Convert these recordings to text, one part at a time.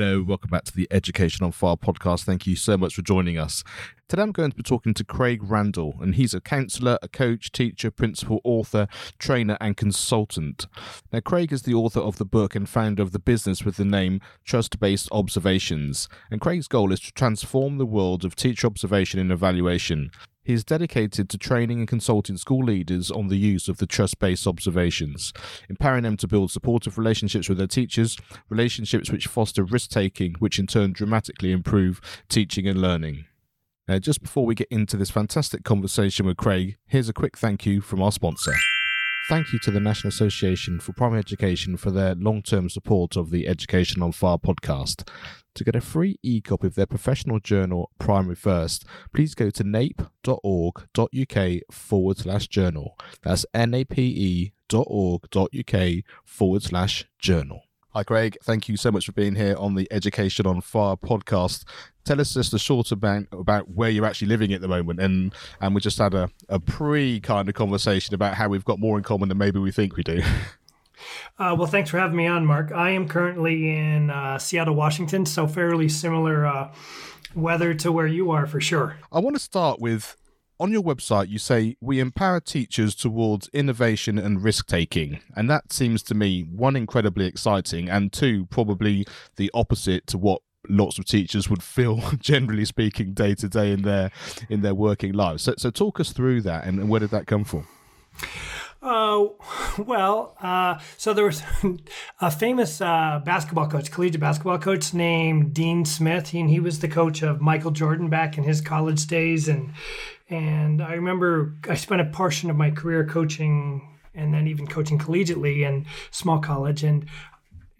Hello, welcome back to the Education on Fire podcast. Thank you so much for joining us. Today I'm going to be talking to Craig Randall, and he's a counsellor, a coach, teacher, principal, author, trainer, and consultant. Now, Craig is the author of the book and founder of the business with the name Trust Based Observations. And Craig's goal is to transform the world of teacher observation and evaluation. He is dedicated to training and consulting school leaders on the use of the trust based observations, empowering them to build supportive relationships with their teachers, relationships which foster risk taking, which in turn dramatically improve teaching and learning. Now, just before we get into this fantastic conversation with Craig, here's a quick thank you from our sponsor. Thank you to the National Association for Primary Education for their long term support of the Education on Fire podcast. To get a free e copy of their professional journal, Primary First, please go to nape.org.uk forward slash journal. That's nape.org.uk forward slash journal. Hi, Craig. Thank you so much for being here on the Education on Fire podcast. Tell us just a short about about where you're actually living at the moment, and and we just had a, a pre kind of conversation about how we've got more in common than maybe we think we do. Uh, well, thanks for having me on, Mark. I am currently in uh, Seattle, Washington, so fairly similar uh, weather to where you are for sure. I want to start with on your website, you say we empower teachers towards innovation and risk taking. And that seems to me, one, incredibly exciting, and two, probably the opposite to what lots of teachers would feel generally speaking day to day in their in their working lives so, so talk us through that and where did that come from uh, well, uh, so there was a famous uh, basketball coach, collegiate basketball coach named Dean Smith, and he was the coach of Michael Jordan back in his college days. And and I remember I spent a portion of my career coaching and then even coaching collegiately in small college. And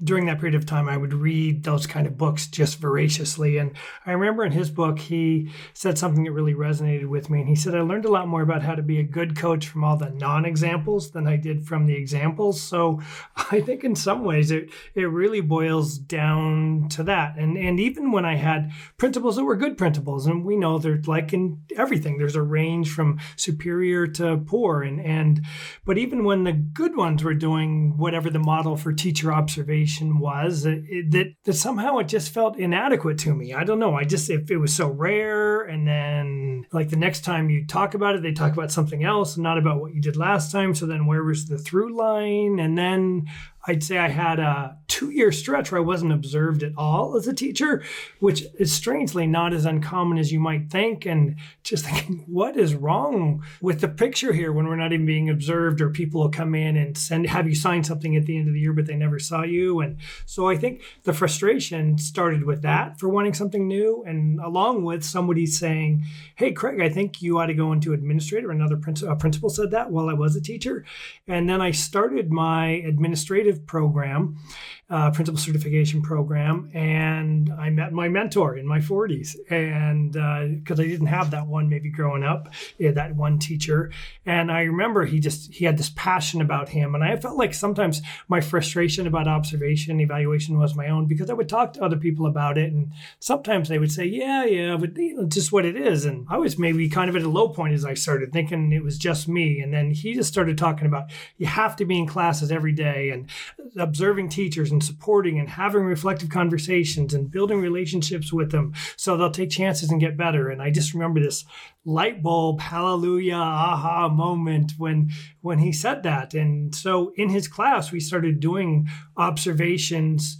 during that period of time, I would read those kind of books just voraciously. And I remember in his book, he said something that really resonated with me. And he said, I learned a lot more about how to be a good coach from all the non examples than I did from the examples. So I think in some ways it, it really boils down to that. And, and even when I had principals that were good principals, and we know they're like in everything, there's a range from superior to poor. And, and but even when the good ones were doing whatever the model for teacher observation, was that that somehow it just felt inadequate to me. I don't know. I just if it was so rare, and then like the next time you talk about it, they talk about something else, and not about what you did last time. So then where was the through line? And then I'd say I had a two year stretch where I wasn't observed at all as a teacher, which is strangely not as uncommon as you might think. And just thinking, what is wrong with the picture here when we're not even being observed, or people will come in and send have you sign something at the end of the year, but they never saw you. And so I think the frustration started with that for wanting something new, and along with somebody saying, "Hey, Craig, I think you ought to go into administrator." Another principal said that while I was a teacher, and then I started my administrative program, uh, principal certification program, and I met my mentor in my 40s, and because uh, I didn't have that one maybe growing up, that one teacher, and I remember he just he had this passion about him, and I felt like sometimes my frustration about observation evaluation was my own because I would talk to other people about it, and sometimes they would say, yeah, yeah, but you know, just what it is, and I was maybe kind of at a low point as I started thinking it was just me, and then he just started talking about you have to be in classes every day, and observing teachers and supporting and having reflective conversations and building relationships with them so they'll take chances and get better. And I just remember this light bulb hallelujah aha moment when when he said that. And so in his class we started doing observations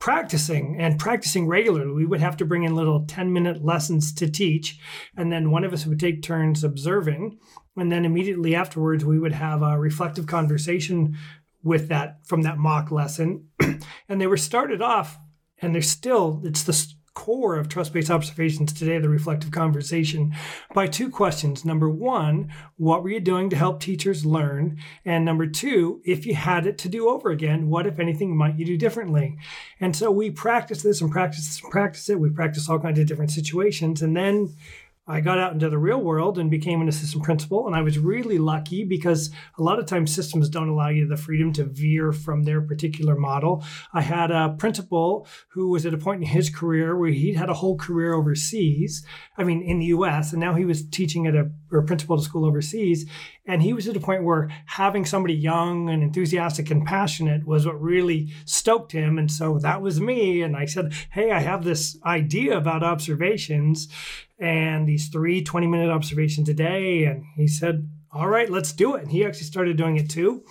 practicing and practicing regularly. We would have to bring in little 10 minute lessons to teach. And then one of us would take turns observing. And then immediately afterwards, we would have a reflective conversation with that from that mock lesson. and they were started off, and they're still, it's the core of trust based observations today, the reflective conversation, by two questions. Number one, what were you doing to help teachers learn? And number two, if you had it to do over again, what, if anything, might you do differently? And so we practice this and practice this and practice it. We practice all kinds of different situations. And then I got out into the real world and became an assistant principal. And I was really lucky because a lot of times systems don't allow you the freedom to veer from their particular model. I had a principal who was at a point in his career where he'd had a whole career overseas, I mean, in the US, and now he was teaching at a or principal a school overseas. And he was at a point where having somebody young and enthusiastic and passionate was what really stoked him. And so that was me. And I said, Hey, I have this idea about observations and these three 20 minute observations a day. And he said, All right, let's do it. And he actually started doing it too.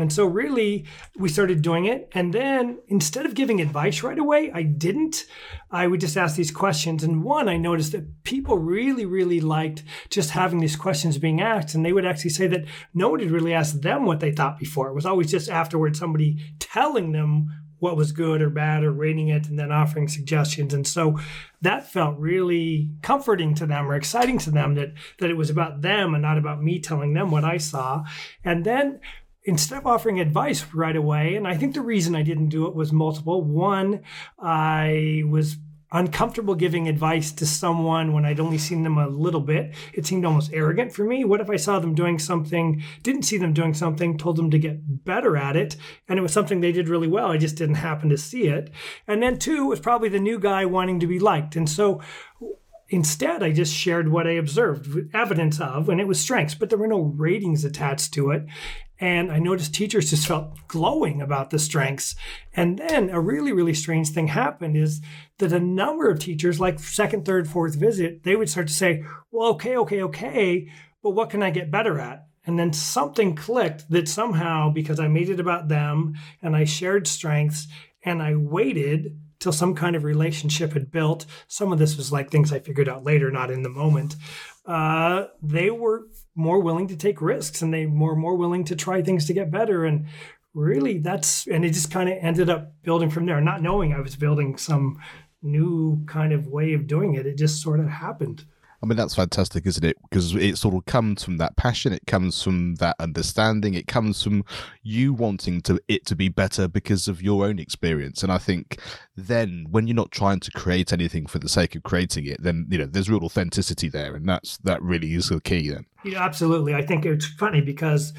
And so, really, we started doing it. And then instead of giving advice right away, I didn't. I would just ask these questions. And one, I noticed that people really, really liked just having these questions being asked. And they would actually say that nobody had really asked them what they thought before. It was always just afterward somebody telling them what was good or bad or rating it and then offering suggestions. And so that felt really comforting to them or exciting to them that, that it was about them and not about me telling them what I saw. And then instead of offering advice right away, and I think the reason I didn't do it was multiple. One, I was uncomfortable giving advice to someone when I'd only seen them a little bit. It seemed almost arrogant for me. What if I saw them doing something, didn't see them doing something, told them to get better at it, and it was something they did really well. I just didn't happen to see it. And then two was probably the new guy wanting to be liked. And so Instead, I just shared what I observed, evidence of, and it was strengths, but there were no ratings attached to it. And I noticed teachers just felt glowing about the strengths. And then a really, really strange thing happened is that a number of teachers, like second, third, fourth visit, they would start to say, well, okay, okay, okay, but what can I get better at? And then something clicked that somehow, because I made it about them and I shared strengths and I waited till some kind of relationship had built. Some of this was like things I figured out later, not in the moment. Uh, they were more willing to take risks and they were more willing to try things to get better. And really, that's, and it just kind of ended up building from there, not knowing I was building some new kind of way of doing it. It just sort of happened. I mean, that's fantastic, isn't it? Because it sort of comes from that passion, it comes from that understanding, it comes from you wanting to it to be better because of your own experience. And I think then when you're not trying to create anything for the sake of creating it, then you know there's real authenticity there, and that's that really is the key. Then, yeah, absolutely. I think it's funny because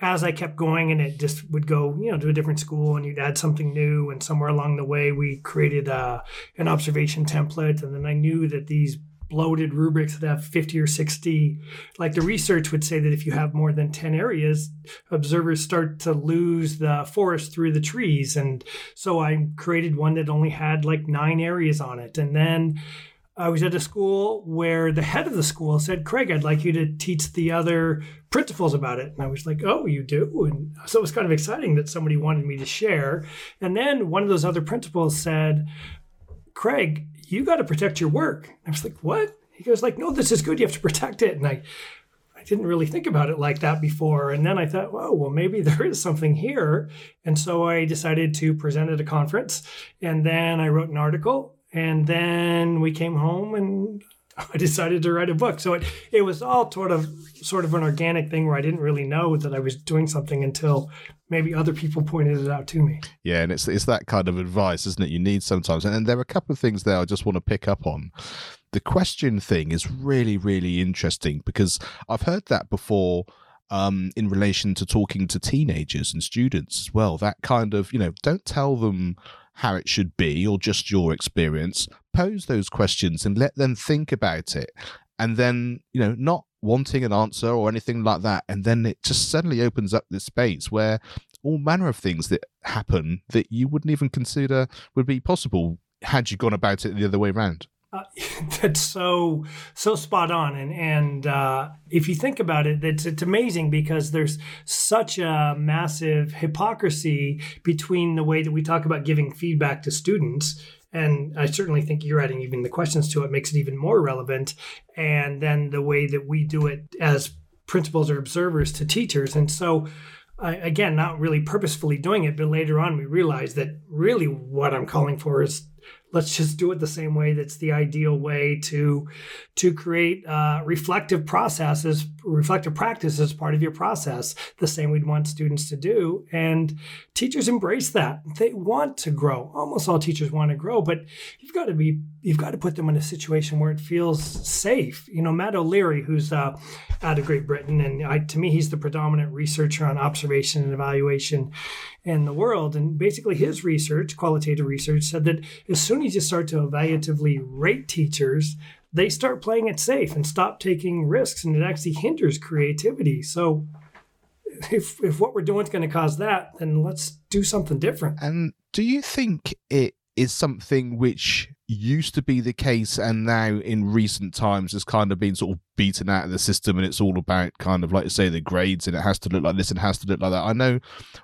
as I kept going and it just would go, you know, to a different school and you'd add something new. And somewhere along the way, we created uh, an observation template. And then I knew that these bloated rubrics that have 50 or 60 like the research would say that if you have more than 10 areas observers start to lose the forest through the trees and so i created one that only had like nine areas on it and then I was at a school where the head of the school said, Craig, I'd like you to teach the other principals about it. And I was like, oh, you do? And so it was kind of exciting that somebody wanted me to share. And then one of those other principals said, Craig, you got to protect your work. I was like, what? He goes like, no, this is good. You have to protect it. And I, I didn't really think about it like that before. And then I thought, oh, well, maybe there is something here. And so I decided to present at a conference. And then I wrote an article. And then we came home and I decided to write a book. So it, it was all sort of sort of an organic thing where I didn't really know that I was doing something until maybe other people pointed it out to me. Yeah, and it's it's that kind of advice, isn't it? You need sometimes, and, and there are a couple of things there I just want to pick up on. The question thing is really really interesting because I've heard that before. Um, in relation to talking to teenagers and students as well, that kind of you know, don't tell them how it should be or just your experience. Pose those questions and let them think about it, and then you know, not wanting an answer or anything like that. And then it just suddenly opens up this space where all manner of things that happen that you wouldn't even consider would be possible had you gone about it the other way around. Uh, that's so so spot on, and and uh, if you think about it, it's it's amazing because there's such a massive hypocrisy between the way that we talk about giving feedback to students and I certainly think you're adding even the questions to it makes it even more relevant. And then the way that we do it as principals or observers to teachers. And so, I, again, not really purposefully doing it, but later on we realized that really what I'm calling for is let's just do it the same way that's the ideal way to to create uh, reflective processes reflective practice as part of your process the same we'd want students to do. And teachers embrace that. They want to grow. Almost all teachers want to grow but you've got to be you've got to put them in a situation where it feels safe. You know matt o'leary who's uh, out of great britain and I, to me he's the predominant researcher on observation and evaluation in the world. And basically his research qualitative research said that as soon as you start to evaluatively rate teachers, they start playing it safe and stop taking risks, and it actually hinders creativity. So, if if what we're doing is going to cause that, then let's do something different. And do you think it is something which used to be the case and now in recent times has kind of been sort of beaten out of the system and it's all about kind of like say the grades and it has to look like this and has to look like that. I know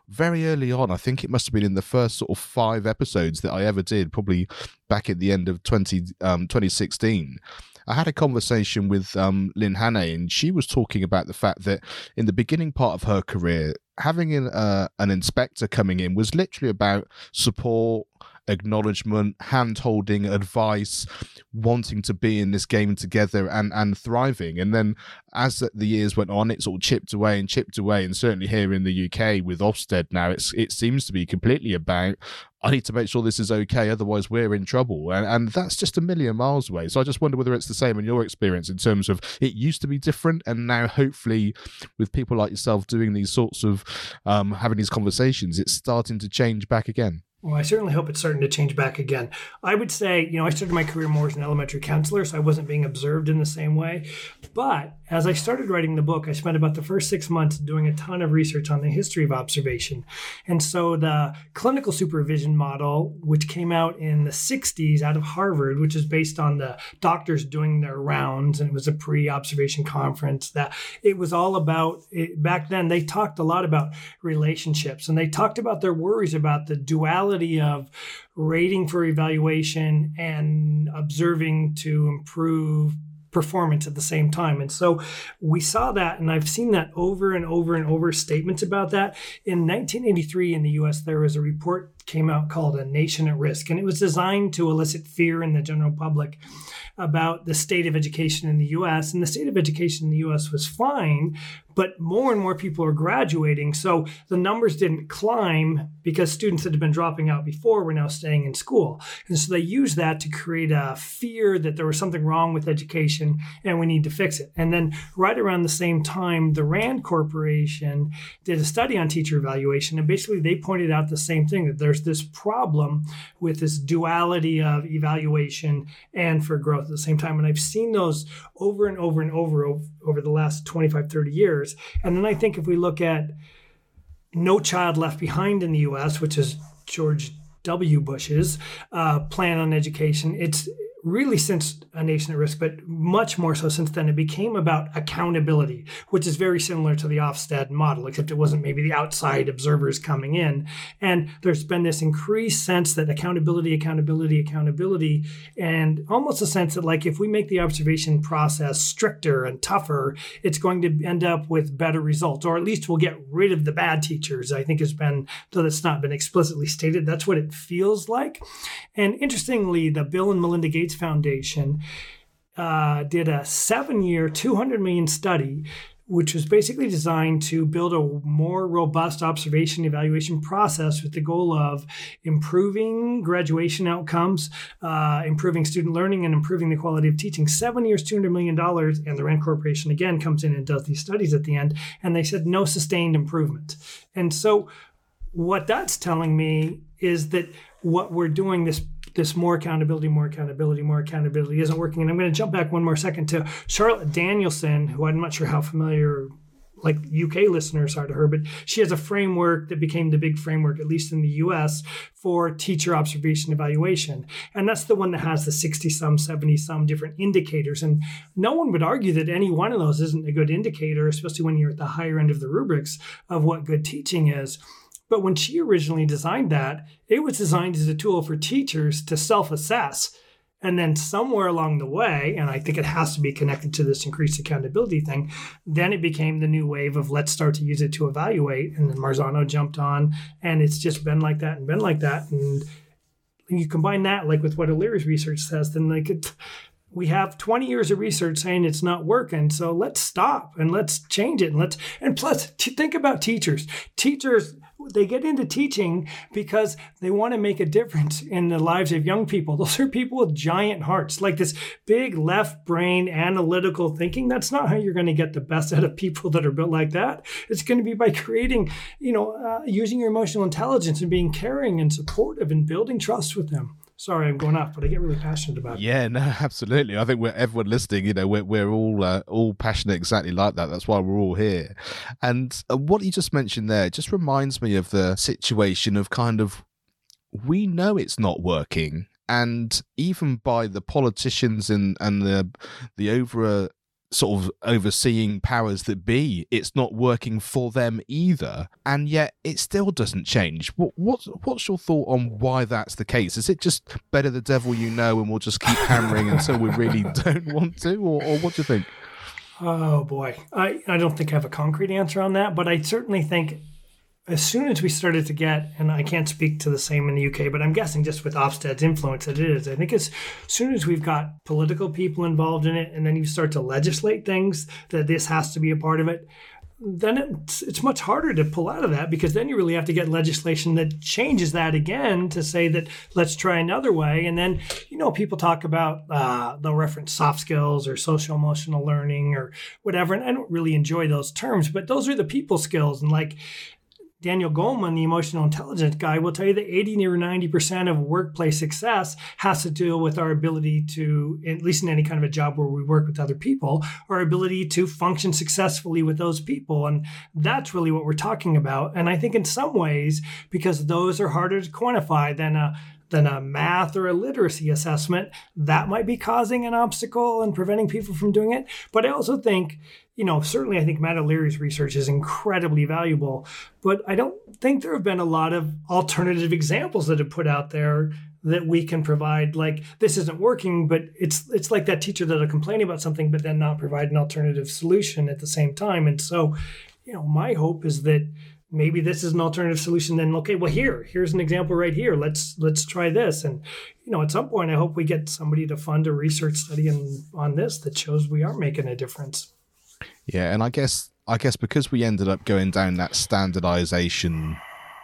very early on, I think it must have been in the first sort of five episodes that I ever did, probably back at the end of 20, um, 2016. I had a conversation with um, Lynn Hanay, and she was talking about the fact that in the beginning part of her career, having an, uh, an inspector coming in was literally about support, acknowledgement, hand holding, advice, wanting to be in this game together and, and thriving. And then as the years went on, it sort of chipped away and chipped away. And certainly here in the UK with Ofsted now, it's it seems to be completely about I need to make sure this is okay, otherwise we're in trouble. And, and that's just a million miles away. So I just wonder whether it's the same in your experience in terms of it used to be different, and now hopefully with people like yourself doing these sorts of um, having these conversations, it's starting to change back again. Well, I certainly hope it's starting to change back again. I would say, you know, I started my career more as an elementary counselor, so I wasn't being observed in the same way. But as I started writing the book, I spent about the first six months doing a ton of research on the history of observation. And so the clinical supervision model, which came out in the 60s out of Harvard, which is based on the doctors doing their rounds, and it was a pre observation conference, that it was all about, it, back then, they talked a lot about relationships and they talked about their worries about the duality of rating for evaluation and observing to improve performance at the same time. And so we saw that, and I've seen that over and over and over statements about that. In 1983 in the US, there was a report came out called A Nation at Risk, and it was designed to elicit fear in the general public about the state of education in the US. And the state of education in the US was fine, but more and more people are graduating. So the numbers didn't climb because students that had been dropping out before were now staying in school. And so they used that to create a fear that there was something wrong with education and we need to fix it. And then right around the same time, the RAND Corporation did a study on teacher evaluation. And basically they pointed out the same thing that there's this problem with this duality of evaluation and for growth at the same time. And I've seen those over and over and over over the last 25, 30 years. And then I think if we look at No Child Left Behind in the US, which is George W. Bush's uh, plan on education, it's really since A Nation at Risk, but much more so since then, it became about accountability, which is very similar to the Ofsted model, except it wasn't maybe the outside observers coming in. And there's been this increased sense that accountability, accountability, accountability, and almost a sense that, like, if we make the observation process stricter and tougher, it's going to end up with better results, or at least we'll get rid of the bad teachers. I think has been, though that's not been explicitly stated, that's what it feels like. And interestingly, the Bill and Melinda Gates Foundation uh, did a seven year, 200 million study, which was basically designed to build a more robust observation evaluation process with the goal of improving graduation outcomes, uh, improving student learning, and improving the quality of teaching. Seven years, $200 million. And the RAND Corporation again comes in and does these studies at the end. And they said no sustained improvement. And so, what that's telling me is that what we're doing this this more accountability, more accountability, more accountability isn't working. And I'm going to jump back one more second to Charlotte Danielson, who I'm not sure how familiar like UK listeners are to her, but she has a framework that became the big framework, at least in the US, for teacher observation evaluation. And that's the one that has the 60 some, 70 some different indicators. And no one would argue that any one of those isn't a good indicator, especially when you're at the higher end of the rubrics of what good teaching is. But when she originally designed that, it was designed as a tool for teachers to self assess. And then somewhere along the way, and I think it has to be connected to this increased accountability thing, then it became the new wave of let's start to use it to evaluate. And then Marzano jumped on, and it's just been like that and been like that. And you combine that like with what O'Leary's research says, then like it, we have 20 years of research saying it's not working. So let's stop and let's change it. And let's and plus think about teachers. Teachers they get into teaching because they want to make a difference in the lives of young people. Those are people with giant hearts, like this big left brain analytical thinking. That's not how you're going to get the best out of people that are built like that. It's going to be by creating, you know, uh, using your emotional intelligence and being caring and supportive and building trust with them sorry i'm going off but i get really passionate about it. Yeah no absolutely. I think we're everyone listening you know we're, we're all uh, all passionate exactly like that. That's why we're all here. And uh, what you just mentioned there just reminds me of the situation of kind of we know it's not working. And even by the politicians and and the the over sort of overseeing powers that be, it's not working for them either, and yet it still doesn't change. What, what's what's your thought on why that's the case? Is it just better the devil you know, and we'll just keep hammering until we really don't want to, or, or what do you think? Oh boy, I, I don't think I have a concrete answer on that, but I certainly think as soon as we started to get, and I can't speak to the same in the UK, but I'm guessing just with Ofsted's influence that it is. I think as soon as we've got political people involved in it, and then you start to legislate things that this has to be a part of it, then it's, it's much harder to pull out of that because then you really have to get legislation that changes that again to say that let's try another way. And then, you know, people talk about, uh, they'll reference soft skills or social emotional learning or whatever. And I don't really enjoy those terms, but those are the people skills. And like, Daniel Goleman, the emotional intelligence guy, will tell you that 80 or 90% of workplace success has to do with our ability to, at least in any kind of a job where we work with other people, our ability to function successfully with those people. And that's really what we're talking about. And I think in some ways, because those are harder to quantify than a than a math or a literacy assessment, that might be causing an obstacle and preventing people from doing it. But I also think you know, certainly I think Matt O'Leary's research is incredibly valuable, but I don't think there have been a lot of alternative examples that have put out there that we can provide like this isn't working but it's it's like that teacher that'll complain about something but then not provide an alternative solution at the same time and so you know my hope is that maybe this is an alternative solution then okay well here here's an example right here. Let's let's try this. And you know at some point i hope we get somebody to fund a research study on on this that shows we are making a difference. Yeah, and I guess I guess because we ended up going down that standardization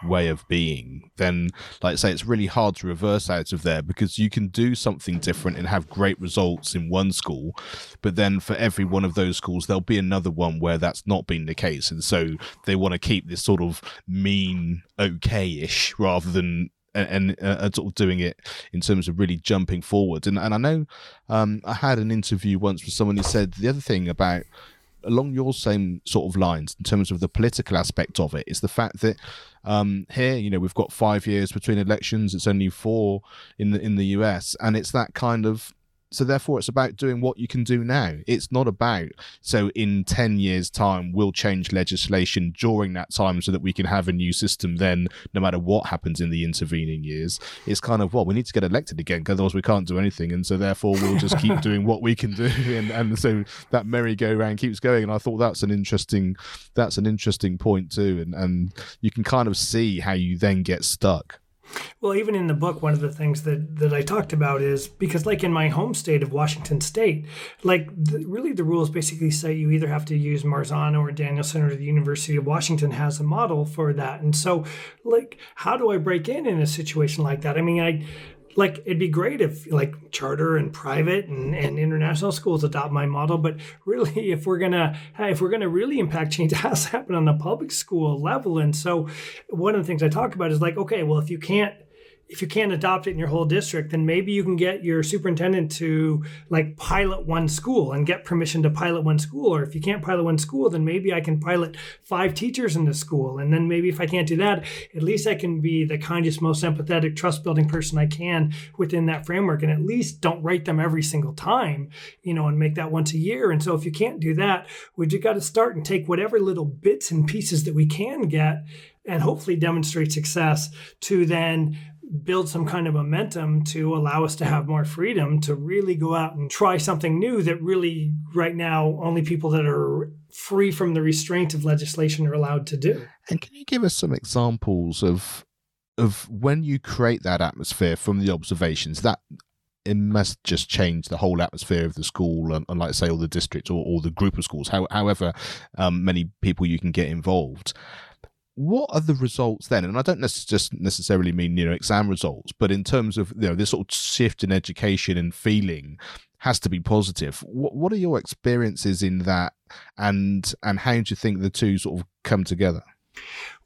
way of being, then like say, it's really hard to reverse out of there because you can do something different and have great results in one school, but then for every one of those schools, there'll be another one where that's not been the case, and so they want to keep this sort of mean okay-ish rather than and, uh, sort of doing it in terms of really jumping forward. And and I know um, I had an interview once with someone who said the other thing about along your same sort of lines in terms of the political aspect of it is the fact that um, here, you know, we've got five years between elections. It's only four in the in the US, and it's that kind of so therefore, it's about doing what you can do now. It's not about so in ten years' time we'll change legislation during that time so that we can have a new system. Then, no matter what happens in the intervening years, it's kind of well, we need to get elected again, because otherwise we can't do anything, and so therefore we'll just keep doing what we can do, and, and so that merry-go-round keeps going. And I thought that's an interesting that's an interesting point too, and and you can kind of see how you then get stuck. Well, even in the book, one of the things that, that I talked about is because, like in my home state of Washington State, like the, really the rules basically say you either have to use Marzano or Danielson or the University of Washington has a model for that. And so, like, how do I break in in a situation like that? I mean, I like it'd be great if like charter and private and, and international schools adopt my model but really if we're gonna if we're gonna really impact change it has to happen on the public school level. And so one of the things i talk about is like okay well if you can't if you can't adopt it in your whole district, then maybe you can get your superintendent to like pilot one school and get permission to pilot one school. Or if you can't pilot one school, then maybe I can pilot five teachers in the school. And then maybe if I can't do that, at least I can be the kindest, most empathetic, trust building person I can within that framework. And at least don't write them every single time, you know, and make that once a year. And so if you can't do that, we just got to start and take whatever little bits and pieces that we can get and hopefully demonstrate success to then build some kind of momentum to allow us to have more freedom to really go out and try something new that really right now only people that are free from the restraint of legislation are allowed to do. And can you give us some examples of of when you create that atmosphere from the observations that it must just change the whole atmosphere of the school and, and like say all the district or, or the group of schools how, however um, many people you can get involved what are the results then? And I don't just necessarily mean you know exam results, but in terms of you know this sort of shift in education and feeling has to be positive. What what are your experiences in that, and and how do you think the two sort of come together?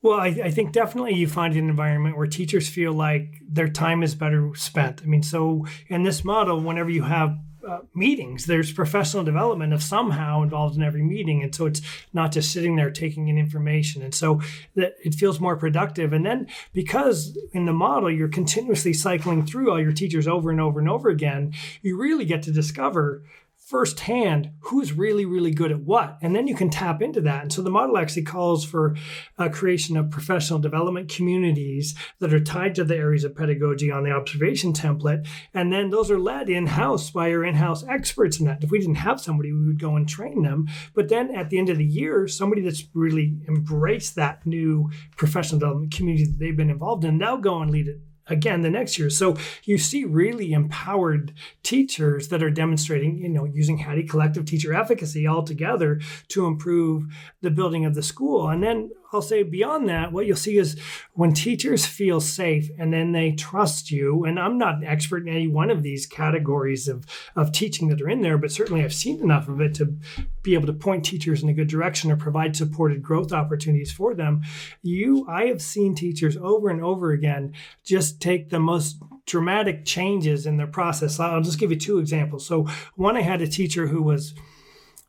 Well, I, I, think definitely you find an environment where teachers feel like their time is better spent. I mean, so in this model, whenever you have uh, meetings. There's professional development of somehow involved in every meeting, and so it's not just sitting there taking in information. And so that it feels more productive. And then because in the model you're continuously cycling through all your teachers over and over and over again, you really get to discover firsthand who's really, really good at what. And then you can tap into that. And so the model actually calls for a creation of professional development communities that are tied to the areas of pedagogy on the observation template. And then those are led in house by your in house experts in that. If we didn't have somebody, we would go and train them. But then at the end of the year, somebody that's really embraced that new professional development community that they've been involved in, they'll go and lead it again the next year. So you see really empowered teachers that are demonstrating, you know, using Hattie collective teacher efficacy all together to improve the building of the school. And then I'll say beyond that, what you'll see is when teachers feel safe and then they trust you, and I'm not an expert in any one of these categories of, of teaching that are in there, but certainly I've seen enough of it to be able to point teachers in a good direction or provide supported growth opportunities for them. You, I have seen teachers over and over again just take the most dramatic changes in their process. I'll just give you two examples. So, one, I had a teacher who was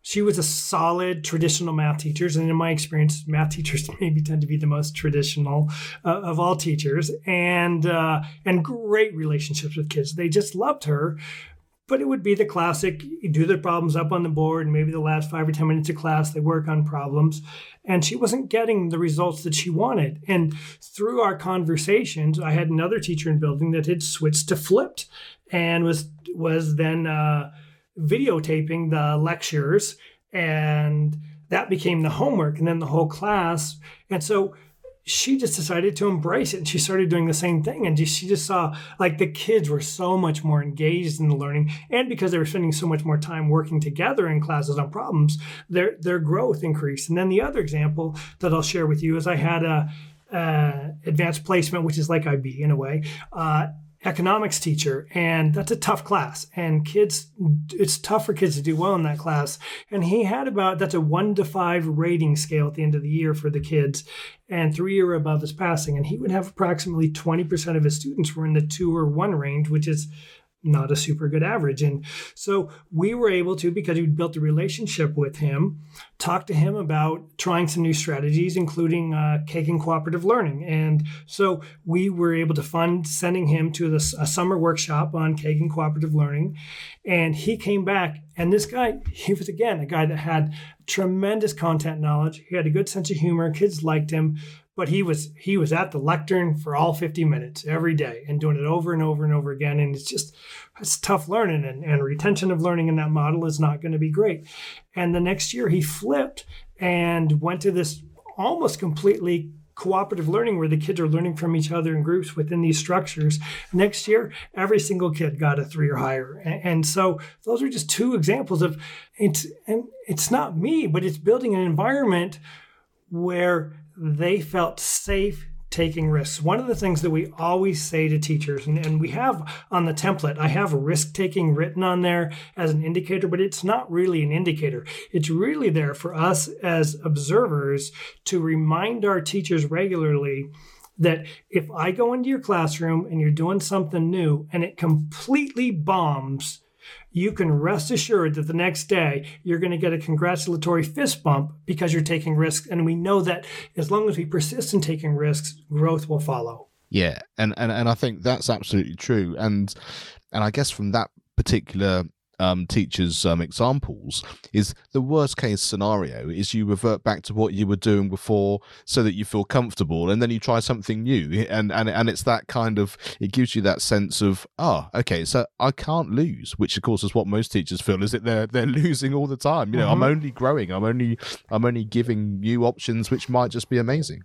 she was a solid traditional math teacher and in my experience math teachers maybe tend to be the most traditional uh, of all teachers and uh, and great relationships with kids. They just loved her but it would be the classic you do the problems up on the board and maybe the last five or ten minutes of class they work on problems and she wasn't getting the results that she wanted. And through our conversations i had another teacher in building that had switched to flipped and was was then uh, videotaping the lectures and that became the homework and then the whole class and so she just decided to embrace it and she started doing the same thing and she just saw like the kids were so much more engaged in the learning and because they were spending so much more time working together in classes on problems their their growth increased. And then the other example that i'll share with you is i had a uh, advanced placement which is like ib in a way uh, economics teacher and that's a tough class. And kids it's tough for kids to do well in that class. And he had about that's a one to five rating scale at the end of the year for the kids and three or above is passing. And he would have approximately 20% of his students were in the two or one range which is not a super good average. And so we were able to, because we built a relationship with him, talk to him about trying some new strategies, including uh, Kagan cooperative learning. And so we were able to fund sending him to a summer workshop on Kagan cooperative learning. And he came back, and this guy, he was again a guy that had tremendous content knowledge. He had a good sense of humor. Kids liked him but he was he was at the lectern for all 50 minutes every day and doing it over and over and over again. And it's just it's tough learning and, and retention of learning in that model is not going to be great. And the next year he flipped and went to this almost completely cooperative learning where the kids are learning from each other in groups within these structures. Next year every single kid got a three or higher. And, so those are just two examples of it's and it's not me but it's building an environment where they felt safe taking risks. One of the things that we always say to teachers, and, and we have on the template, I have risk taking written on there as an indicator, but it's not really an indicator. It's really there for us as observers to remind our teachers regularly that if I go into your classroom and you're doing something new and it completely bombs, you can rest assured that the next day you're going to get a congratulatory fist bump because you're taking risks. And we know that as long as we persist in taking risks, growth will follow. Yeah, and, and, and I think that's absolutely true. And and I guess from that particular um, teachers' um, examples is the worst case scenario is you revert back to what you were doing before so that you feel comfortable and then you try something new and and, and it's that kind of it gives you that sense of ah oh, okay so I can't lose which of course is what most teachers feel is that they're they're losing all the time you know mm-hmm. I'm only growing I'm only I'm only giving new options which might just be amazing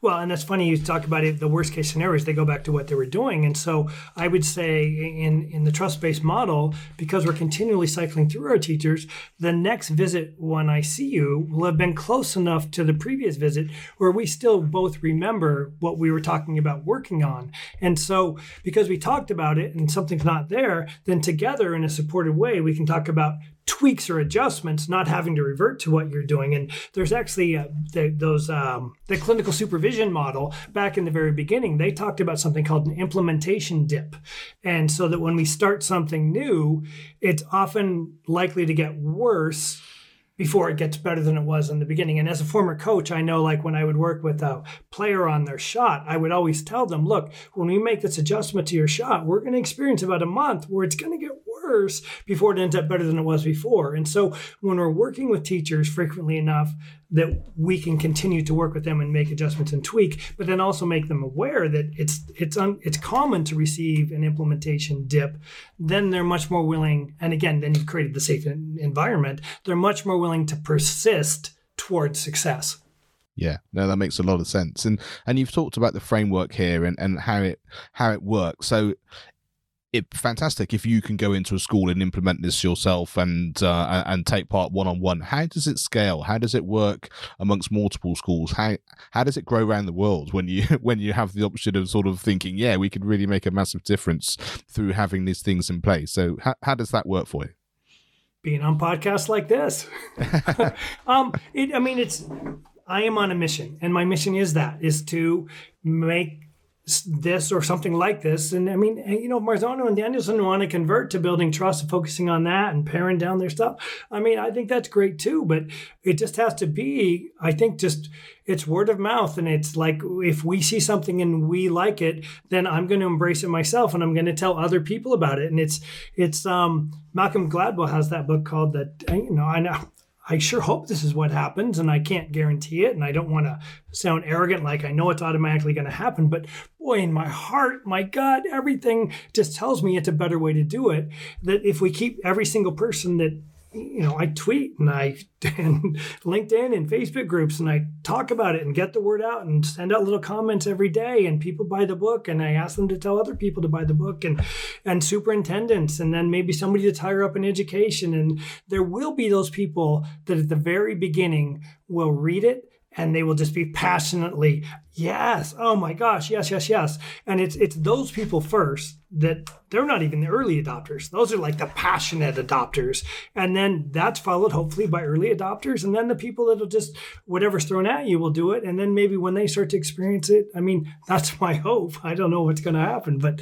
Well, and that's funny you talk about it. The worst case scenarios, they go back to what they were doing. And so I would say in, in the trust based model, because we're continually cycling through our teachers, the next visit when I see you will have been close enough to the previous visit where we still both remember what we were talking about working on. And so because we talked about it and something's not there, then together in a supported way, we can talk about tweaks or adjustments, not having to revert to what you're doing. And there's actually uh, the, those um, the clinical supervision model back in the very beginning. They talked about something called an implementation dip, and so that when we start something new, it's often likely to get worse before it gets better than it was in the beginning. And as a former coach, I know like when I would work with a player on their shot, I would always tell them, look, when we make this adjustment to your shot, we're going to experience about a month where it's going to get worse before it ends up better than it was before. And so when we're working with teachers frequently enough that we can continue to work with them and make adjustments and tweak, but then also make them aware that it's it's un, it's common to receive an implementation dip, then they're much more willing. And again, then you've created the safe environment. They're much more willing to persist towards success. Yeah, no, that makes a lot of sense. And and you've talked about the framework here and, and how it how it works. So it fantastic if you can go into a school and implement this yourself and uh, and take part one on one. How does it scale? How does it work amongst multiple schools? How how does it grow around the world when you when you have the option of sort of thinking, yeah, we could really make a massive difference through having these things in place. So how how does that work for you? Being on podcasts like this, um, it, I mean, it's I am on a mission, and my mission is that is to make this or something like this. And I mean, you know, Marzano and Danielson want to convert to building trust and focusing on that and paring down their stuff. I mean, I think that's great too, but it just has to be, I think, just it's word of mouth. And it's like if we see something and we like it, then I'm going to embrace it myself and I'm going to tell other people about it. And it's, it's, um, Malcolm Gladwell has that book called that, you know, I know I sure hope this is what happens, and I can't guarantee it, and I don't want to sound arrogant like I know it's automatically going to happen. But boy, in my heart, my God, everything just tells me it's a better way to do it. That if we keep every single person that you know, I tweet and I and LinkedIn and Facebook groups and I talk about it and get the word out and send out little comments every day and people buy the book and I ask them to tell other people to buy the book and and superintendents and then maybe somebody that's higher up in education. And there will be those people that at the very beginning will read it and they will just be passionately yes oh my gosh yes yes yes. And it's it's those people first that they're not even the early adopters. Those are like the passionate adopters. And then that's followed hopefully by early adopters. And then the people that'll just whatever's thrown at you will do it. And then maybe when they start to experience it i mean that's my hope. I don't know what's going to happen but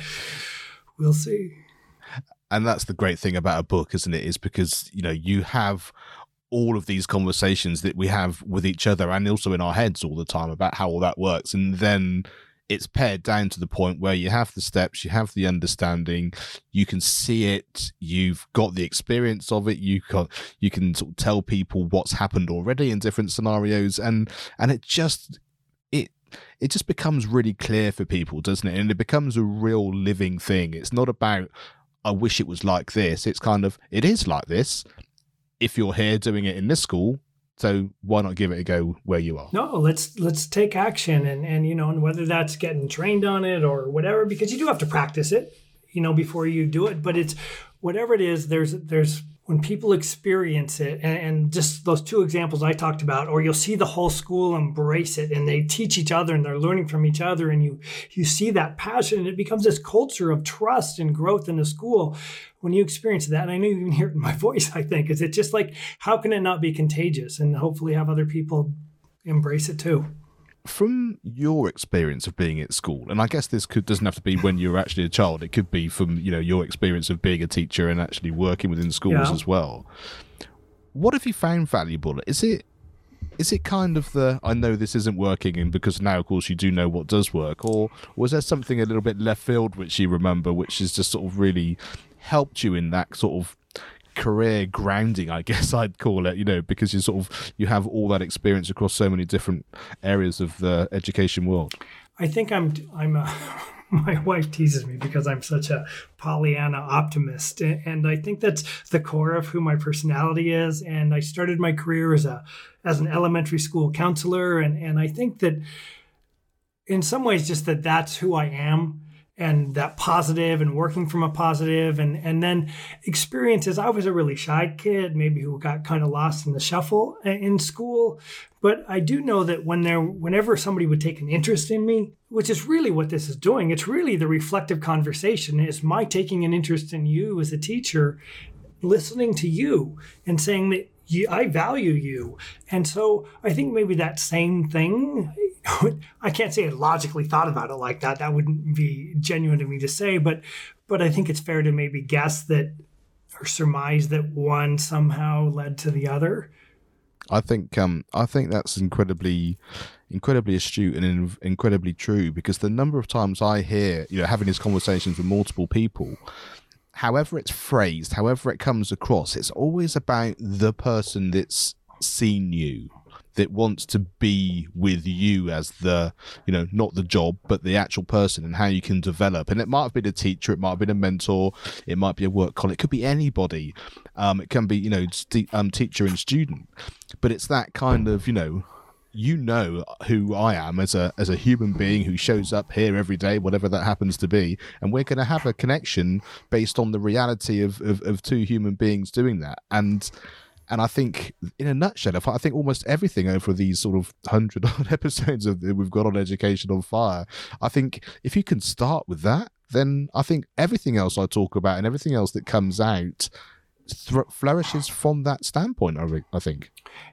we'll see. And that's the great thing about a book isn't it? Is because you know you have all of these conversations that we have with each other and also in our heads all the time about how all that works. And then it's pared down to the point where you have the steps you have the understanding you can see it you've got the experience of it you can you can sort of tell people what's happened already in different scenarios. And and it just it it just becomes really clear for people doesn't it? And it becomes a real living thing. It's not about I wish it was like this. It's kind of, it is like this if you're here doing it in this school, so why not give it a go where you are? No, let's let's take action and and you know, and whether that's getting trained on it or whatever, because you do have to practice it, you know, before you do it. But it's whatever it is, there's there's when people experience it and, and, just those two examples i talked about or you'll see the whole school embrace it and they teach each other and they're learning from each other and you you see that passion and it becomes this culture of trust and growth in the school when you experience that and i know you can hear it in my voice i think is it just like how can it not be contagious and hopefully have other people embrace it too from your experience of being at school, and I guess this could doesn't have to be when you're actually a child. It could be from you know your experience of being a teacher and actually working within schools yeah. as well. What have you found valuable? Is it is it kind of the I know this isn't working, and because now of course you do know what does work, or was there something a little bit left field which you remember, which is just sort of really helped you in that sort of career grounding, I guess I'd call it, you know, because you sort of you have all that experience across so many different areas of the education world. I think I'm I'm a, my wife teases me because I'm such a Pollyanna optimist, and I think that's the core of who my personality is. And I started my career as a as an elementary school counselor, and and I think that in some ways, just that that's who I am and that positive and working from a positive. And and then experiences i was a really shy kid maybe who got kind of lost in the shuffle uh, in school. But i do know that when there whenever somebody would take an interest in me which is really what this is doing it's really the reflective conversation. Is my taking an interest in you as a teacher listening to you and saying that you, I value you. And so I think maybe that same thing, I can't say I logically thought about it like that. That wouldn't be genuine to me to say, but but I think it's fair to maybe guess that or surmise that one somehow led to the other. I think um I think that's incredibly incredibly astute and in, incredibly true because the number of times I hear, you know, having these conversations with multiple people however it's phrased, however it comes across, it's always about the person that's seen you that wants to be with you as the you know not the job but the actual person and how you can develop. And it might have been a teacher it might have been a mentor it might be a work colleague it could be anybody. Um, it can be you know st- um, teacher and student. But it's that kind of you know you know who I am as a as a human being who shows up here every day, whatever that happens to be, and we're going to have a connection based on the reality of, of, of two human beings doing that. And and I think, in a nutshell, I think almost everything over these sort of hundred odd episodes of we've got on education on fire. I think if you can start with that, then I think everything else I talk about and everything else that comes out th- flourishes from that standpoint. I think.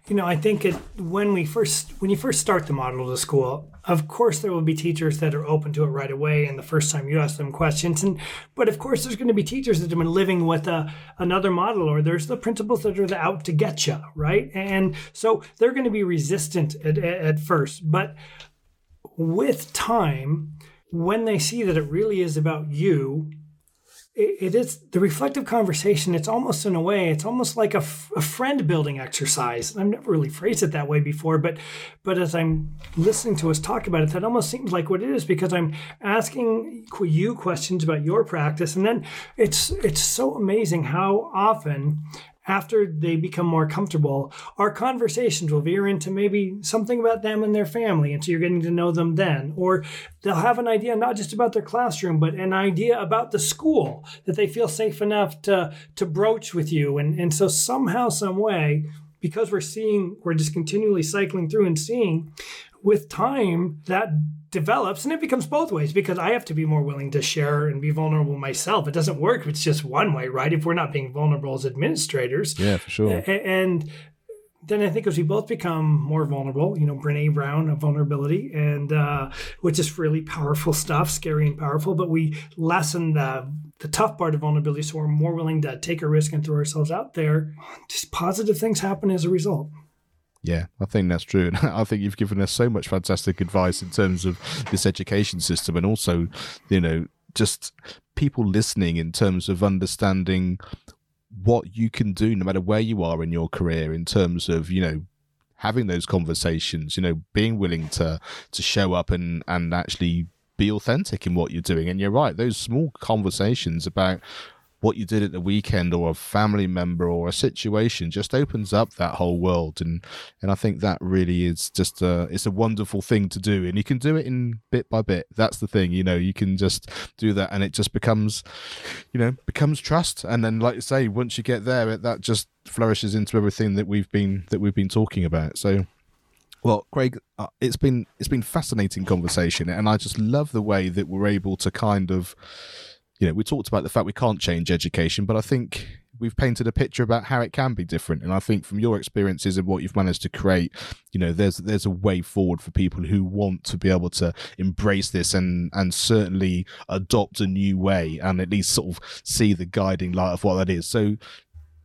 You know, I think it when we first when you first start the model to school, of course there will be teachers that are open to it right away, and the first time you ask them questions, and but of course there's going to be teachers that have been living with a, another model, or there's the principals that are out to get you, right? And so they're going to be resistant at, at first, but with time, when they see that it really is about you it is the reflective conversation. It's almost in a way, it's almost like a, a friend building exercise. I've never really phrased it that way before, but but as I'm listening to us talk about it, that almost seems like what it is because I'm asking you questions about your practice, and then it's it's so amazing how often after they become more comfortable, our conversations will veer into maybe something about them and their family. And so you're getting to know them then. Or they'll have an idea not just about their classroom, but an idea about the school that they feel safe enough to, to broach with you. And, and so somehow, some way, because we're seeing, we're just continually cycling through and seeing with time that develops and it becomes both ways because I have to be more willing to share and be vulnerable myself. It doesn't work if it's just one way, right? If we're not being vulnerable as administrators. Yeah, for sure. And then I think as we both become more vulnerable, you know, Brene Brown of vulnerability, and uh, which is really powerful stuff, scary and powerful, but we lessen the the tough part of vulnerability, so we're more willing to take a risk and throw ourselves out there. Just positive things happen as a result. Yeah, I think that's true. And I think you've given us so much fantastic advice in terms of this education system and also, you know, just people listening in terms of understanding what you can do no matter where you are in your career in terms of, you know, having those conversations, you know, being willing to to show up and and actually be authentic in what you're doing. And you're right, those small conversations about what you did at the weekend or a family member or a situation just opens up that whole world. And and I think that really is just a it's a wonderful thing to do. And you can do it in bit by bit. That's the thing you know you can just do that and it just becomes you know becomes trust. And then like you say once you get there it, that just flourishes into everything that we've been that we've been talking about. So well, Craig, uh, it's been it's been fascinating conversation, and I just love the way that we're able to kind of you know, we talked about the fact we can't change education, but I think we've painted a picture about how it can be different. And I think from your experiences and what you've managed to create, you know, there's there's a way forward for people who want to be able to embrace this and and certainly adopt a new way and at least sort of see the guiding light of what that is. So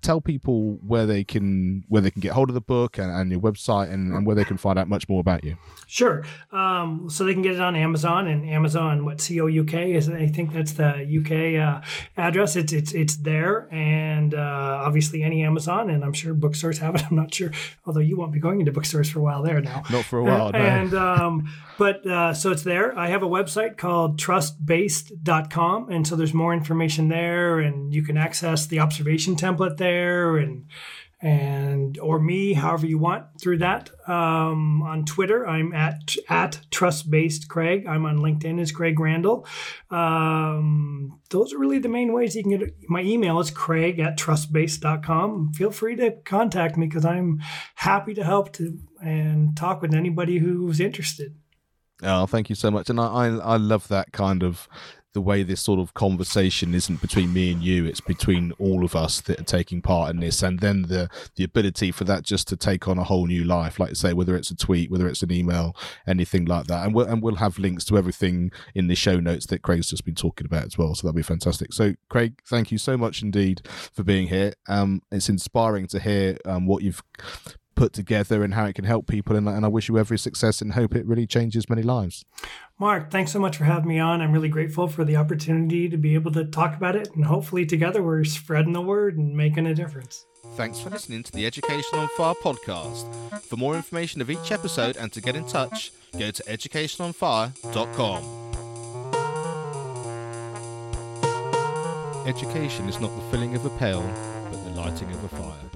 tell people where they can where they can get hold of the book and, and your website and, and, where they can find out much more about you. Sure. Um, so they can get it on Amazon and Amazon what C O U K is I think that's the UK uh, address. It's it's it's there and uh, obviously any Amazon and I'm sure bookstores have it. I'm not sure although you won't be going into bookstores for a while there now. Not for a while. Uh, no. And um, but uh, so it's there. I have a website called trustbased.com and so there's more information there and you can access the observation template there there and and or me, however you want through that. Um, on Twitter, I'm at at Trust Based Craig. I'm on LinkedIn as Craig Randall. Um, those are really the main ways you can get. My email is Craig at trustbased.com. Feel free to contact me because I'm happy to help to and talk with anybody who's interested. Oh, thank you so much, and I, I, I love that kind of the way this sort of conversation isn't between me and you it's between all of us that are taking part in this. And then the the ability for that just to take on a whole new life like say whether it's a tweet whether it's an email anything like that. And we'll, and we'll have links to everything in the show notes that Craig's just been talking about as well. So that'll be fantastic. So Craig thank you so much indeed for being here. Um it's inspiring to hear um, what you've put together and how it can help people. And, and I wish you every success and hope it really changes many lives. Mark, thanks so much for having me on. I'm really grateful for the opportunity to be able to talk about it. And hopefully, together, we're spreading the word and making a difference. Thanks for listening to the Education on Fire podcast. For more information of each episode and to get in touch, go to educationonfire.com. Education is not the filling of a pail, but the lighting of a fire.